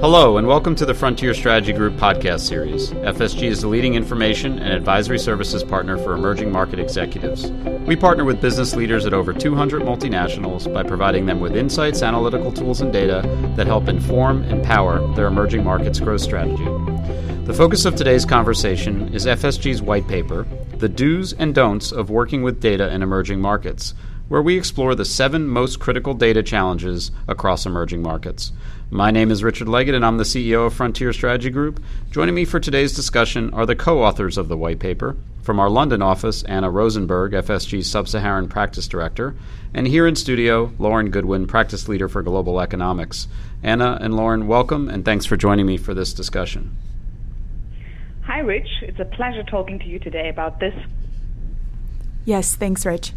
Hello, and welcome to the Frontier Strategy Group podcast series. FSG is the leading information and advisory services partner for emerging market executives. We partner with business leaders at over 200 multinationals by providing them with insights, analytical tools, and data that help inform and power their emerging markets growth strategy. The focus of today's conversation is FSG's white paper, The Do's and Don'ts of Working with Data in Emerging Markets, where we explore the seven most critical data challenges across emerging markets. My name is Richard Leggett, and I'm the CEO of Frontier Strategy Group. Joining me for today's discussion are the co authors of the white paper. From our London office, Anna Rosenberg, FSG's Sub Saharan Practice Director, and here in studio, Lauren Goodwin, Practice Leader for Global Economics. Anna and Lauren, welcome, and thanks for joining me for this discussion. Hi, Rich. It's a pleasure talking to you today about this. Yes, thanks, Rich.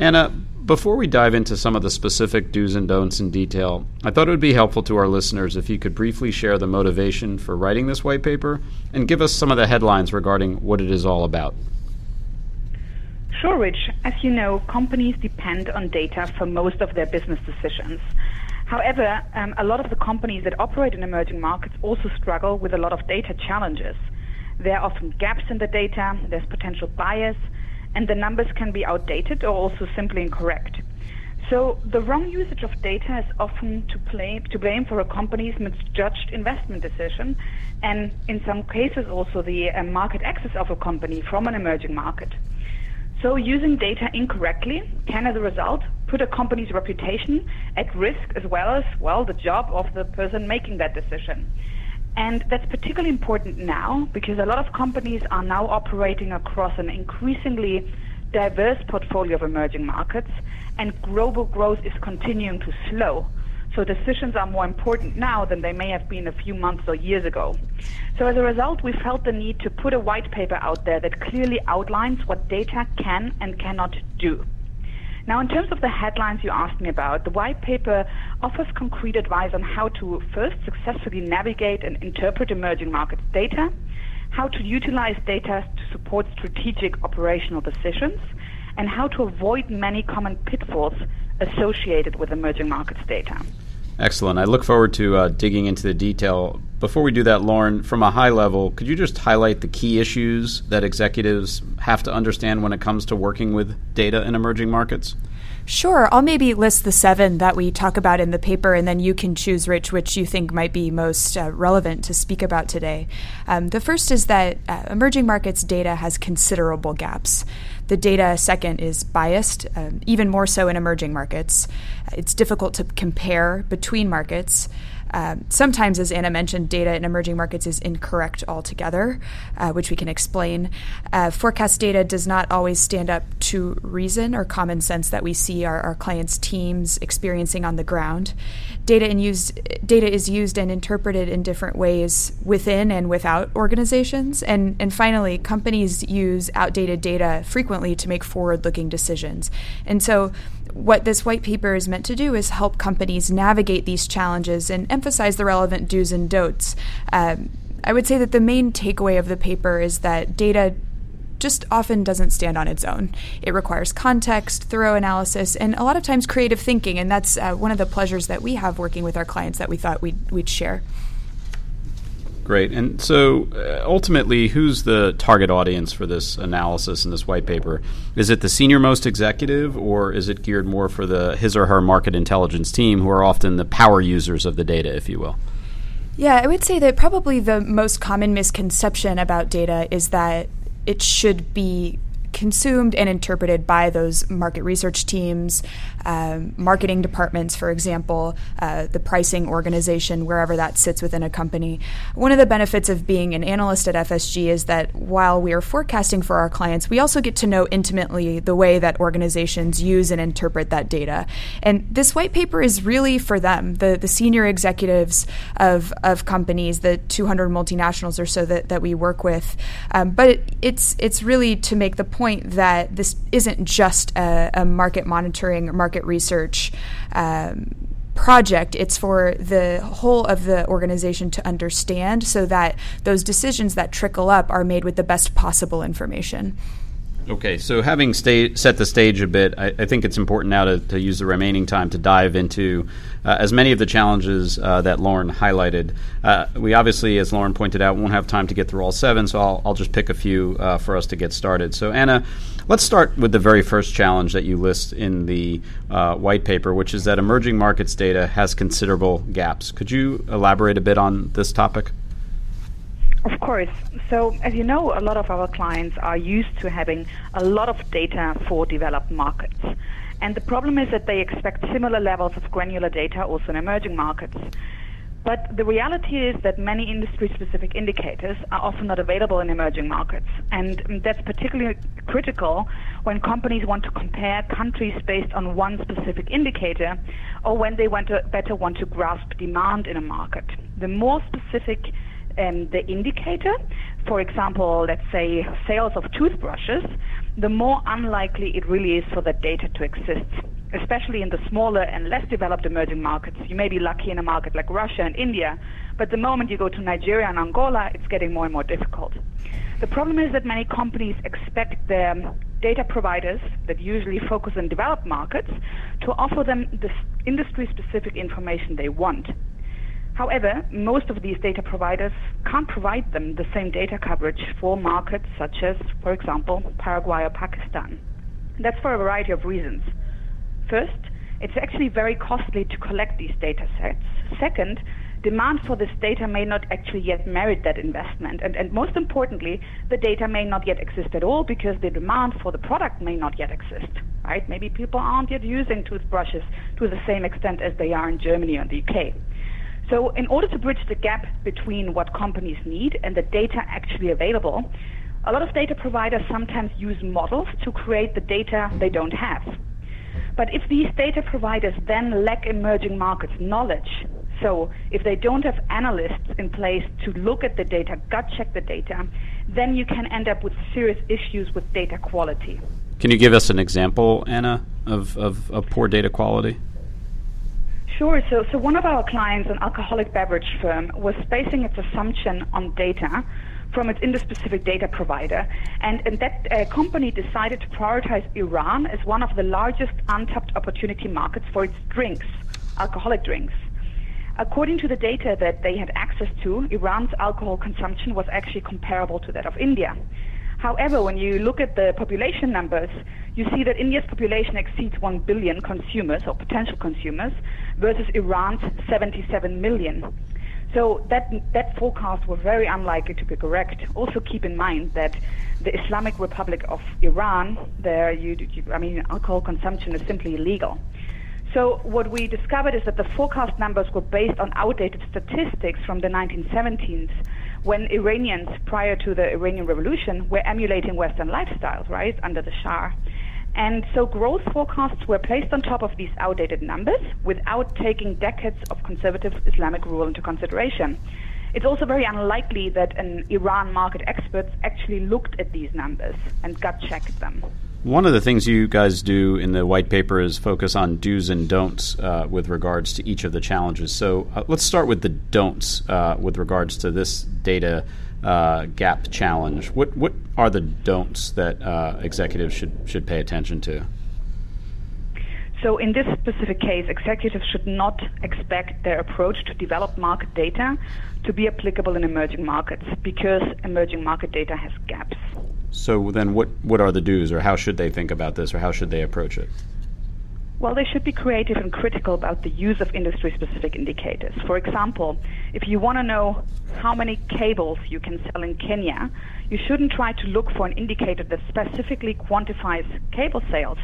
Anna, before we dive into some of the specific do's and don'ts in detail, I thought it would be helpful to our listeners if you could briefly share the motivation for writing this white paper and give us some of the headlines regarding what it is all about. Sure, Rich. As you know, companies depend on data for most of their business decisions. However, um, a lot of the companies that operate in emerging markets also struggle with a lot of data challenges. There are often gaps in the data, there's potential bias, and the numbers can be outdated or also simply incorrect. So the wrong usage of data is often to, play, to blame for a company's misjudged investment decision, and in some cases also the uh, market access of a company from an emerging market. So using data incorrectly can, as a result, put a company's reputation at risk as well as, well, the job of the person making that decision. And that's particularly important now because a lot of companies are now operating across an increasingly diverse portfolio of emerging markets, and global growth is continuing to slow. So decisions are more important now than they may have been a few months or years ago. So as a result, we felt the need to put a white paper out there that clearly outlines what data can and cannot do. Now, in terms of the headlines you asked me about, the white paper offers concrete advice on how to first successfully navigate and interpret emerging markets data, how to utilize data to support strategic operational decisions, and how to avoid many common pitfalls associated with emerging markets data. Excellent. I look forward to uh, digging into the detail. Before we do that, Lauren, from a high level, could you just highlight the key issues that executives have to understand when it comes to working with data in emerging markets? Sure. I'll maybe list the seven that we talk about in the paper, and then you can choose, Rich, which you think might be most uh, relevant to speak about today. Um, the first is that uh, emerging markets data has considerable gaps. The data, second, is biased, um, even more so in emerging markets. It's difficult to compare between markets. Um, sometimes, as Anna mentioned, data in emerging markets is incorrect altogether, uh, which we can explain. Uh, forecast data does not always stand up to reason or common sense that we see our, our clients' teams experiencing on the ground. Data, in used, data is used and interpreted in different ways within and without organizations. And, and finally, companies use outdated data frequently to make forward looking decisions. And so, what this white paper is meant to do is help companies navigate these challenges and emphasize the relevant do's and don'ts. Um, I would say that the main takeaway of the paper is that data just often doesn't stand on its own. It requires context, thorough analysis, and a lot of times creative thinking. And that's uh, one of the pleasures that we have working with our clients that we thought we'd, we'd share. Great. And so uh, ultimately, who's the target audience for this analysis and this white paper? Is it the senior most executive, or is it geared more for the his or her market intelligence team, who are often the power users of the data, if you will? Yeah, I would say that probably the most common misconception about data is that it should be consumed and interpreted by those market research teams, um, marketing departments, for example, uh, the pricing organization, wherever that sits within a company. One of the benefits of being an analyst at FSG is that while we are forecasting for our clients, we also get to know intimately the way that organizations use and interpret that data. And this white paper is really for them, the, the senior executives of, of companies, the 200 multinationals or so that, that we work with. Um, but it, it's, it's really to make the point that this isn't just a, a market monitoring, market research um, project. It's for the whole of the organization to understand so that those decisions that trickle up are made with the best possible information. Okay, so having sta- set the stage a bit, I, I think it's important now to, to, use the remaining time to dive into uh, as many of the challenges uh, that Lauren highlighted. Uh, we obviously, as Lauren pointed out, won't have time to get through all seven, so I'll, I'll just pick a few uh, for us to get started. So, Anna, let's start with the very first challenge that you list in the uh, white paper, which is that emerging markets data has considerable gaps. Could you elaborate a bit on this topic? Of course. So, as you know, a lot of our clients are used to having a lot of data for developed markets. And the problem is that they expect similar levels of granular data also in emerging markets. But the reality is that many industry specific indicators are often not available in emerging markets. And that's particularly critical when companies want to compare countries based on one specific indicator or when they want to better want to grasp demand in a market. The more specific um, the indicator, for example, let's say sales of toothbrushes, the more unlikely it really is for that data to exist. Especially in the smaller and less developed emerging markets. You may be lucky in a market like Russia and India, but the moment you go to Nigeria and Angola, it's getting more and more difficult. The problem is that many companies expect their data providers that usually focus on developed markets to offer them the industry specific information they want. However, most of these data providers can't provide them the same data coverage for markets such as, for example, Paraguay or Pakistan. That's for a variety of reasons. First, it's actually very costly to collect these data sets. Second, demand for this data may not actually yet merit that investment. And, and most importantly, the data may not yet exist at all because the demand for the product may not yet exist. Right? Maybe people aren't yet using toothbrushes to the same extent as they are in Germany or the UK. So in order to bridge the gap between what companies need and the data actually available, a lot of data providers sometimes use models to create the data they don't have. But if these data providers then lack emerging markets knowledge, so if they don't have analysts in place to look at the data, gut check the data, then you can end up with serious issues with data quality. Can you give us an example, Anna, of, of, of poor data quality? Sure. So, so one of our clients, an alcoholic beverage firm, was basing its assumption on data from its industry-specific data provider, and, and that uh, company decided to prioritize Iran as one of the largest untapped opportunity markets for its drinks, alcoholic drinks. According to the data that they had access to, Iran's alcohol consumption was actually comparable to that of India. However, when you look at the population numbers, you see that India's population exceeds 1 billion consumers or potential consumers versus Iran's 77 million. So that that forecast was very unlikely to be correct. Also, keep in mind that the Islamic Republic of Iran, there, you, you, I mean, alcohol consumption is simply illegal. So what we discovered is that the forecast numbers were based on outdated statistics from the 1970s, when Iranians, prior to the Iranian Revolution, were emulating Western lifestyles, right, under the Shah. And so growth forecasts were placed on top of these outdated numbers without taking decades of conservative Islamic rule into consideration. It's also very unlikely that an Iran market expert actually looked at these numbers and gut checked them. One of the things you guys do in the white paper is focus on do's and don'ts uh, with regards to each of the challenges. So uh, let's start with the don'ts uh, with regards to this data uh, gap challenge. What what are the don'ts that uh, executives should should pay attention to? So in this specific case, executives should not expect their approach to develop market data to be applicable in emerging markets because emerging market data has gaps. So then, what what are the do's, or how should they think about this, or how should they approach it? Well, they should be creative and critical about the use of industry specific indicators. For example, if you want to know how many cables you can sell in Kenya, you shouldn't try to look for an indicator that specifically quantifies cable sales,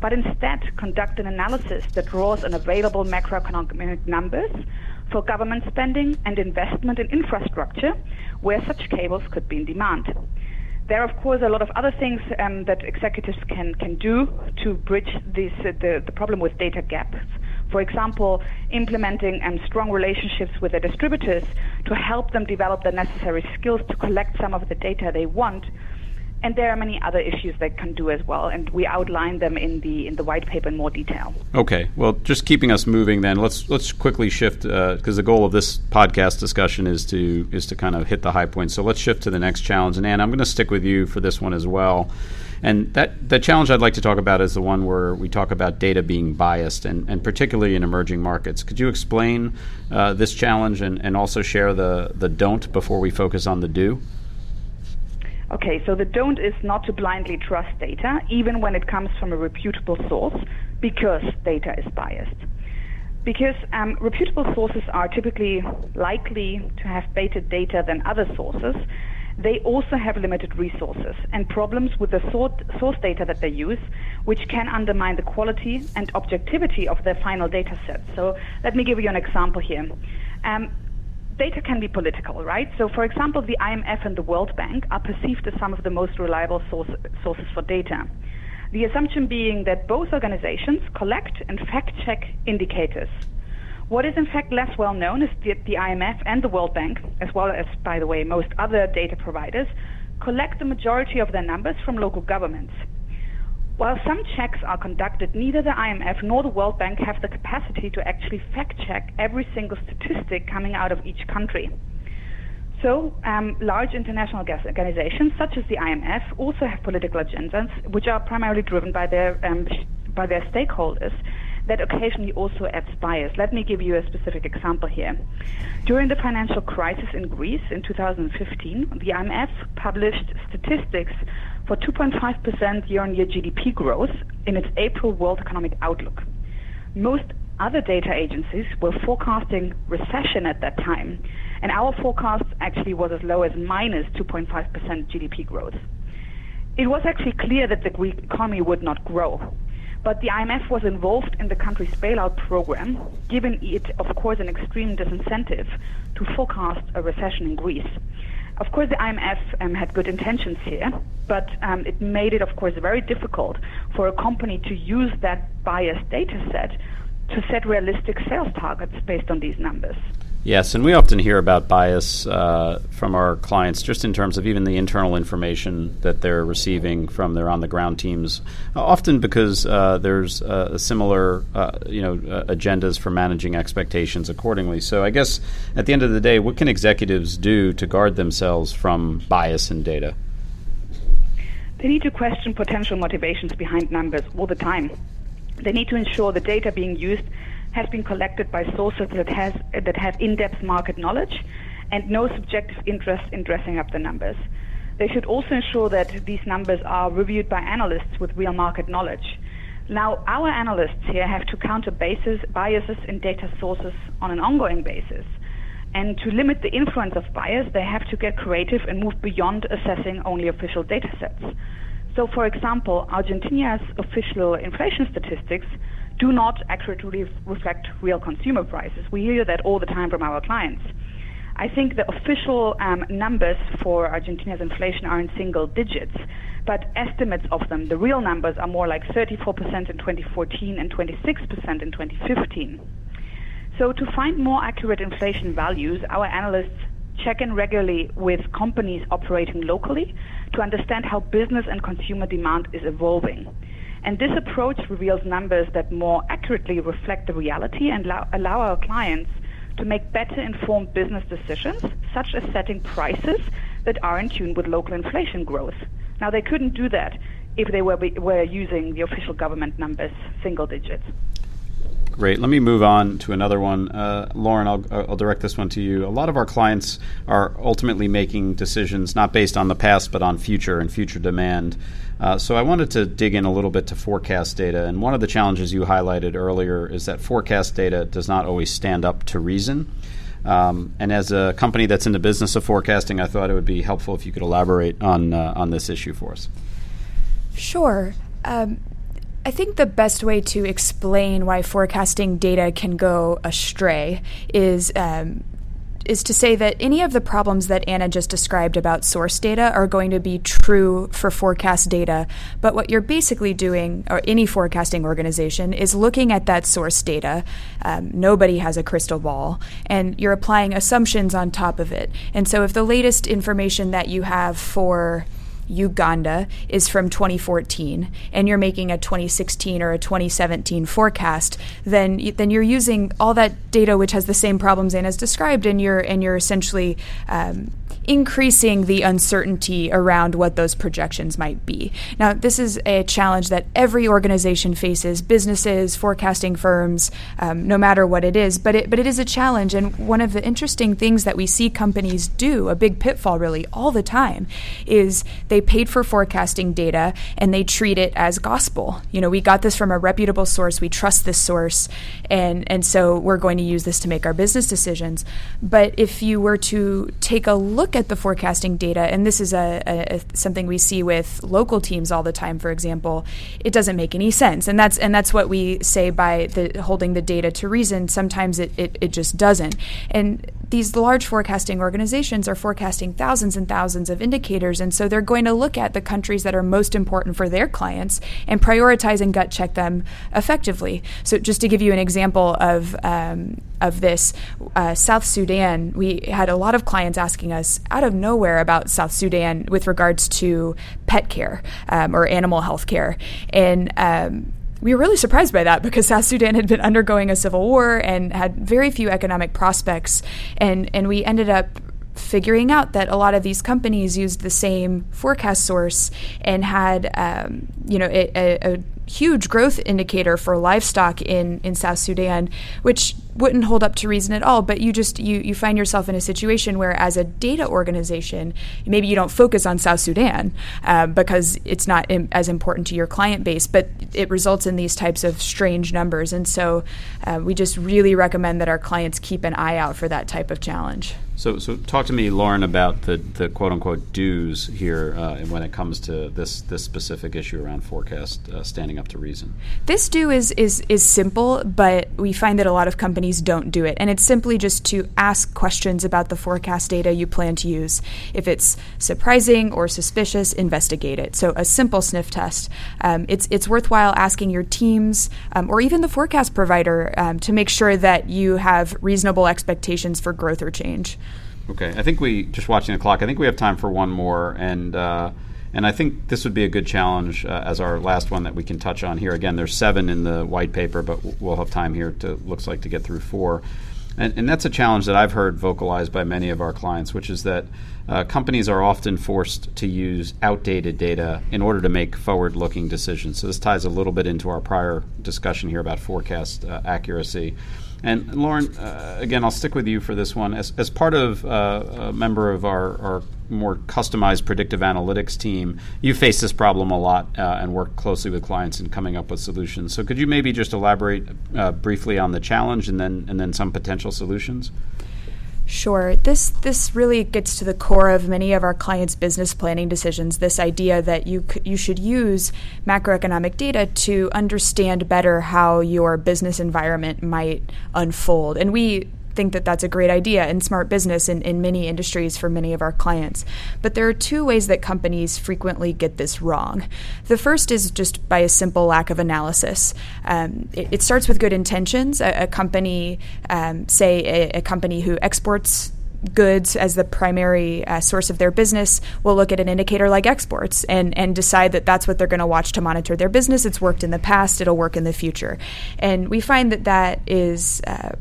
but instead conduct an analysis that draws on available macroeconomic numbers for government spending and investment in infrastructure where such cables could be in demand. There are, of course, a lot of other things um, that executives can, can do to bridge this, uh, the, the problem with data gaps. For example, implementing um, strong relationships with the distributors to help them develop the necessary skills to collect some of the data they want and there are many other issues that can do as well, and we outline them in the in the white paper in more detail. Okay, well, just keeping us moving, then let's let's quickly shift because uh, the goal of this podcast discussion is to is to kind of hit the high points. So let's shift to the next challenge, and Anna, I'm going to stick with you for this one as well. And that the challenge I'd like to talk about is the one where we talk about data being biased, and, and particularly in emerging markets. Could you explain uh, this challenge and, and also share the, the don't before we focus on the do? Okay, so the don't is not to blindly trust data, even when it comes from a reputable source, because data is biased. Because um, reputable sources are typically likely to have better data than other sources, they also have limited resources and problems with the source data that they use, which can undermine the quality and objectivity of their final data set. So let me give you an example here. Um, data can be political, right? So, for example, the IMF and the World Bank are perceived as some of the most reliable source, sources for data. The assumption being that both organizations collect and fact check indicators. What is in fact less well known is that the IMF and the World Bank, as well as, by the way, most other data providers, collect the majority of their numbers from local governments. While some checks are conducted, neither the IMF nor the World Bank have the capacity to actually fact check every single statistic coming out of each country. So, um, large international organizations such as the IMF also have political agendas, which are primarily driven by their um, by their stakeholders, that occasionally also adds bias. Let me give you a specific example here. During the financial crisis in Greece in 2015, the IMF published statistics for 2.5% year-on-year GDP growth in its April World Economic Outlook. Most other data agencies were forecasting recession at that time, and our forecast actually was as low as minus 2.5% GDP growth. It was actually clear that the Greek economy would not grow, but the IMF was involved in the country's bailout program, giving it, of course, an extreme disincentive to forecast a recession in Greece. Of course, the IMF um, had good intentions here, but um, it made it, of course, very difficult for a company to use that biased data set to set realistic sales targets based on these numbers. Yes, and we often hear about bias uh, from our clients just in terms of even the internal information that they're receiving from their on the ground teams, uh, often because uh, there's uh, similar you know agendas for managing expectations accordingly. So I guess at the end of the day, what can executives do to guard themselves from bias in data? They need to question potential motivations behind numbers all the time. They need to ensure the data being used has been collected by sources that, has, that have in-depth market knowledge and no subjective interest in dressing up the numbers. They should also ensure that these numbers are reviewed by analysts with real market knowledge. Now, our analysts here have to counter bases, biases in data sources on an ongoing basis. And to limit the influence of bias, they have to get creative and move beyond assessing only official data sets. So, for example, Argentina's official inflation statistics do not accurately reflect real consumer prices. We hear that all the time from our clients. I think the official um, numbers for Argentina's inflation are in single digits, but estimates of them, the real numbers, are more like 34% in 2014 and 26% in 2015. So, to find more accurate inflation values, our analysts check in regularly with companies operating locally to understand how business and consumer demand is evolving. And this approach reveals numbers that more accurately reflect the reality and allow, allow our clients to make better informed business decisions, such as setting prices that are in tune with local inflation growth. Now, they couldn't do that if they were, were using the official government numbers, single digits. Great. Let me move on to another one. Uh, Lauren, I'll, I'll, direct this one to you. A lot of our clients are ultimately making decisions not based on the past, but on future and future demand. Uh, so I wanted to dig in a little bit to forecast data. And one of the challenges you highlighted earlier is that forecast data does not always stand up to reason. Um, and as a company that's in the business of forecasting, I thought it would be helpful if you could elaborate on uh, on this issue for us. Sure. Um, I think the best way to explain why forecasting data can go astray is um, is to say that any of the problems that Anna just described about source data are going to be true for forecast data. But what you're basically doing, or any forecasting organization, is looking at that source data. Um, nobody has a crystal ball, and you're applying assumptions on top of it. And so if the latest information that you have for Uganda is from 2014 and you're making a 2016 or a 2017 forecast, then then you're using all that data which has the same problems Anna's described, and you're and you're essentially um, increasing the uncertainty around what those projections might be. Now, this is a challenge that every organization faces, businesses, forecasting firms, um, no matter what it is. But it, but it is a challenge, and one of the interesting things that we see companies do, a big pitfall really, all the time, is they paid for forecasting data and they treat it as gospel. You know, we got this from a reputable source, we trust this source, and and so we're going to use this to make our business decisions. But if you were to take a look look at the forecasting data, and this is a, a, a, something we see with local teams all the time, for example, it doesn't make any sense, and that's and that's what we say by the, holding the data to reason. Sometimes it, it, it just doesn't, and these large forecasting organizations are forecasting thousands and thousands of indicators, and so they're going to look at the countries that are most important for their clients and prioritize and gut check them effectively. So, just to give you an example of um, of this, uh, South Sudan, we had a lot of clients asking us out of nowhere about South Sudan with regards to pet care um, or animal health care, and um, we were really surprised by that because South Sudan had been undergoing a civil war and had very few economic prospects, and and we ended up figuring out that a lot of these companies used the same forecast source and had um, you know a, a, huge growth indicator for livestock in, in South Sudan, which wouldn't hold up to reason at all. But you just you you find yourself in a situation where, as a data organization, maybe you don't focus on South Sudan uh, because it's not Im- as important to your client base, but it results in these types of strange numbers. And so, uh, we just really recommend that our clients keep an eye out for that type of challenge. So, so talk to me, Lauren, about the, the quote unquote do's here uh, when it comes to this this specific issue around forecast uh, standing up to reason. This do is is is simple, but we find that a lot of companies don't do it, and it's simply just to ask questions about the forecast data you plan to use. If it's surprising or suspicious, investigate it. So a simple sniff test. Um, it's it's worthwhile asking your teams um, or even the forecast provider um, to make sure that you have reasonable expectations for growth or change. Okay, I think we just watching the clock. I think we have time for one more, and uh, and I think this would be a good challenge uh, as our last one that we can touch on here. Again, there's seven in the white paper, but we'll have time here to looks like to get through four. And, and that's a challenge that I've heard vocalized by many of our clients, which is that uh, companies are often forced to use outdated data in order to make forward looking decisions. So, this ties a little bit into our prior discussion here about forecast uh, accuracy. And Lauren, uh, again, I'll stick with you for this one. As, as part of uh, a member of our, our, more customized predictive analytics team, you face this problem a lot uh, and work closely with clients in coming up with solutions. So, could you maybe just elaborate uh, briefly on the challenge and then and then some potential solutions? Sure. This this really gets to the core of many of our clients' business planning decisions. This idea that you you should use macroeconomic data to understand better how your business environment might unfold, and we think that that's a great idea in smart business in, in many industries for many of our clients. But there are two ways that companies frequently get this wrong. The first is just by a simple lack of analysis. Um, it, it, starts with good intentions. A, a company, um, say, a, a company who exports goods as the primary uh, source of their business will look at an indicator like exports and, and decide that that's what they're going to watch to monitor their business. It's worked in the past, it'll work in the future. And we find that that is. Uh,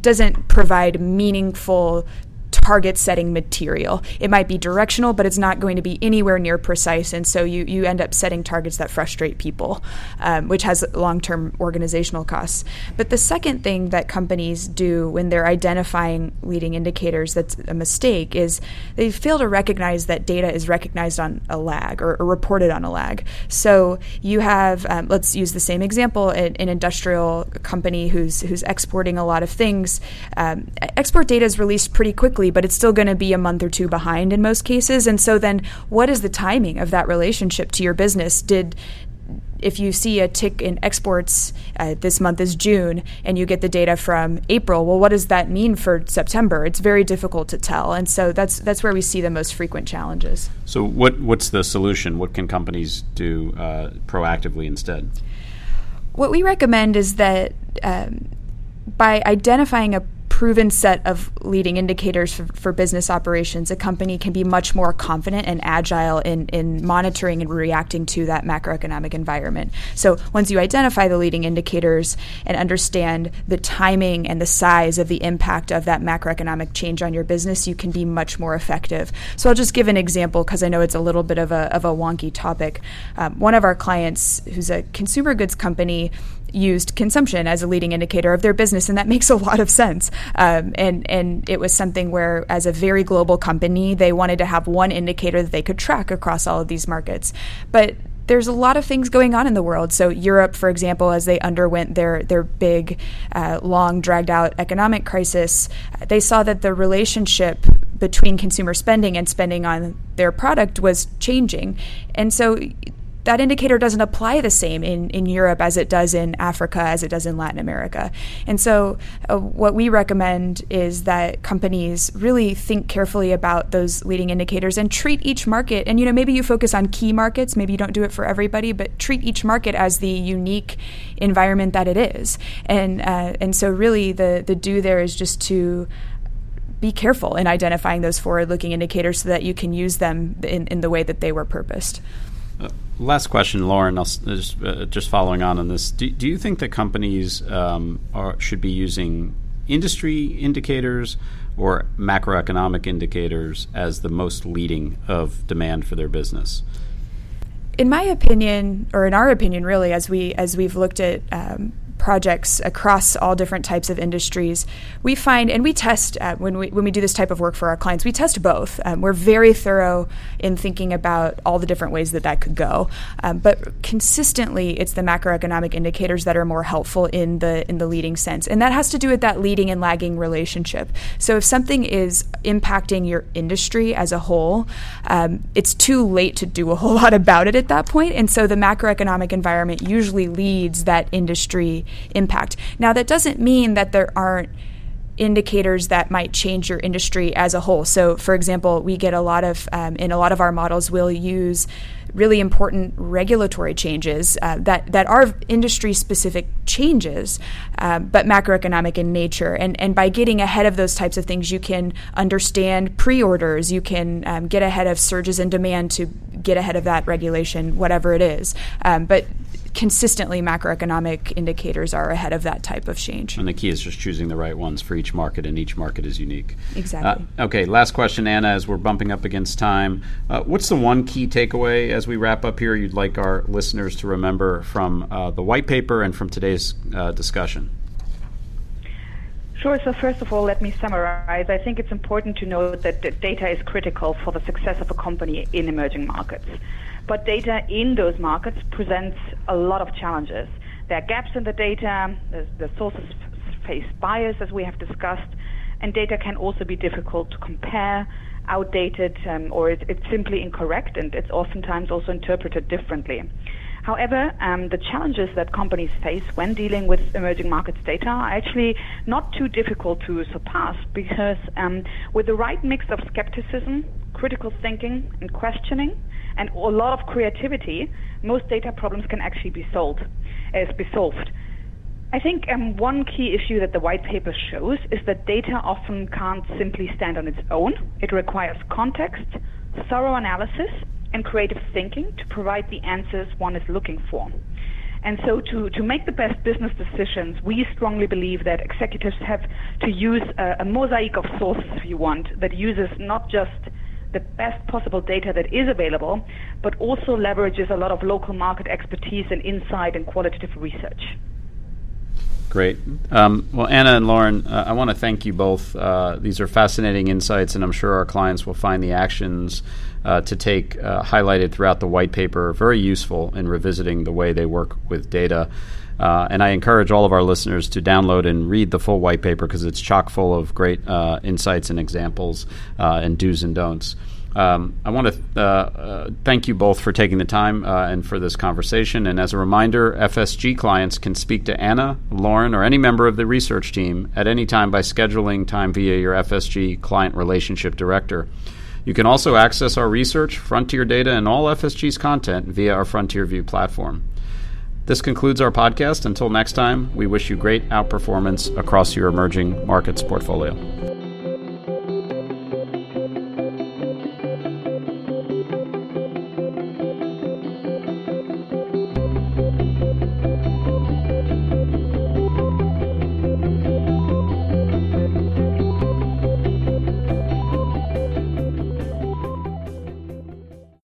doesn't provide meaningful target setting material. It might be directional, but it's not going to be anywhere near precise. And so you, you end up setting targets that frustrate people, um, which has long term organizational costs. But the second thing that companies do when they're identifying leading indicators that's a mistake is they fail to recognize that data is recognized on a lag or, or reported on a lag. So you have, um, let's use the same example, an, an, industrial company who's, who's exporting a lot of things. Um, export data is released pretty quickly quickly, but it's still going to be a month or two behind in most cases. And so then what is the timing of that relationship to your business? Did if you see a tick in exports uh, this month is June and you get the data from April, well, what does that mean for September? It's very difficult to tell, and so that's that's where we see the most frequent challenges. So, what what's the solution? What can companies do uh, proactively instead? What we recommend is that um, by identifying a proven set of leading indicators for, for, business operations, a company can be much more confident and agile in, in monitoring and reacting to that macroeconomic environment. So once you identify the leading indicators and understand the timing and the size of the impact of that macroeconomic change on your business, you can be much more effective. So I'll just give an example because I know it's a little bit of a, of a wonky topic. Um, one of our clients, who's a consumer goods company, used consumption as a leading indicator of their business, and that makes a lot of sense. Um, and and it was something where, as a very global company, they wanted to have one indicator that they could track across all of these markets. But there's a lot of things going on in the world. So Europe, for example, as they underwent their their big, uh, long, dragged out economic crisis, they saw that the relationship between consumer spending and spending on their product was changing, and so that indicator doesn't apply the same in, in Europe as it does in Africa, as it does in Latin America. And so, uh, what we recommend is that companies really think carefully about those leading indicators and treat each market. And, you know, maybe you focus on key markets, maybe you don't do it for everybody, but treat each market as the unique environment that it is. And, uh, and so, really, the, the do there is just to be careful in identifying those forward looking indicators so that you can use them in, in the way that they were purposed. Last question, Lauren. I'll, just, uh, just following on on this, do, do you think that companies um, are, should be using industry indicators or macroeconomic indicators as the most leading of demand for their business? In my opinion, or in our opinion, really, as we as we've looked at um, projects across all different types of industries, we find and we test uh, when we when we do this type of work for our clients. We test both. Um, we're very thorough in thinking about all the different ways that that could go, um, but consistently, it's the macroeconomic indicators that are more helpful in the in the leading sense, and that has to do with that leading and lagging relationship. So if something is impacting your industry as a whole, um, it's too late to do a whole lot about it at that point. point, and so the macroeconomic environment usually leads that industry impact. Now, that doesn't mean that there aren't indicators that might change your industry as a whole. So, for example, we get a lot of, um, in a lot of our models, we'll use really important regulatory changes uh, that, that are industry specific changes, uh, but macroeconomic in nature. And, and by getting ahead of those types of things, you can understand pre orders, you can um, get ahead of surges in demand to get ahead of that regulation, whatever it is. Um, but consistently macroeconomic indicators are ahead of that type of change. And the key is just choosing the right ones for each market, and each market is unique. Exactly. Uh, okay, last question, Anna, as we're bumping up against time. Uh, what's the one key takeaway as we wrap up here you'd like our listeners to remember from uh, the white paper and from today's uh, discussion? Sure. So first of all, let me summarize. I think it's important to note that data is critical for the success of a company in emerging markets. But data in those markets presents a lot of challenges. There are gaps in the data, the sources face bias, as we have discussed, and data can also be difficult to compare, outdated, um, or it, it's simply incorrect, and it's oftentimes also interpreted differently. However, um, the challenges that companies face when dealing with emerging markets data are actually not too difficult to surpass because um, with the right mix of skepticism, critical thinking, and questioning, and a lot of creativity, most data problems can actually be solved. Uh, be solved. I think um, one key issue that the white paper shows is that data often can't simply stand on its own. It requires context, thorough analysis, and creative thinking to provide the answers one is looking for. And so, to, to make the best business decisions, we strongly believe that executives have to use a, a mosaic of sources, if you want, that uses not just the best possible data that is available, but also leverages a lot of local market expertise and insight and qualitative research. Great. Um, well, Anna and Lauren, uh, I want to thank you both. Uh, these are fascinating insights, and I'm sure our clients will find the actions uh, to take uh, highlighted throughout the white paper very useful in revisiting the way they work with data. Uh, and I encourage all of our listeners to download and read the full white paper because it's chock full of great uh, insights and examples uh, and do's and don'ts. Um, I want to uh, uh, thank you both for taking the time uh, and for this conversation. And as a reminder, FSG clients can speak to Anna, Lauren, or any member of the research team at any time by scheduling time via your FSG client relationship director. You can also access our research, Frontier data, and all FSG's content via our Frontier View platform. This concludes our podcast. Until next time, we wish you great outperformance across your emerging markets portfolio.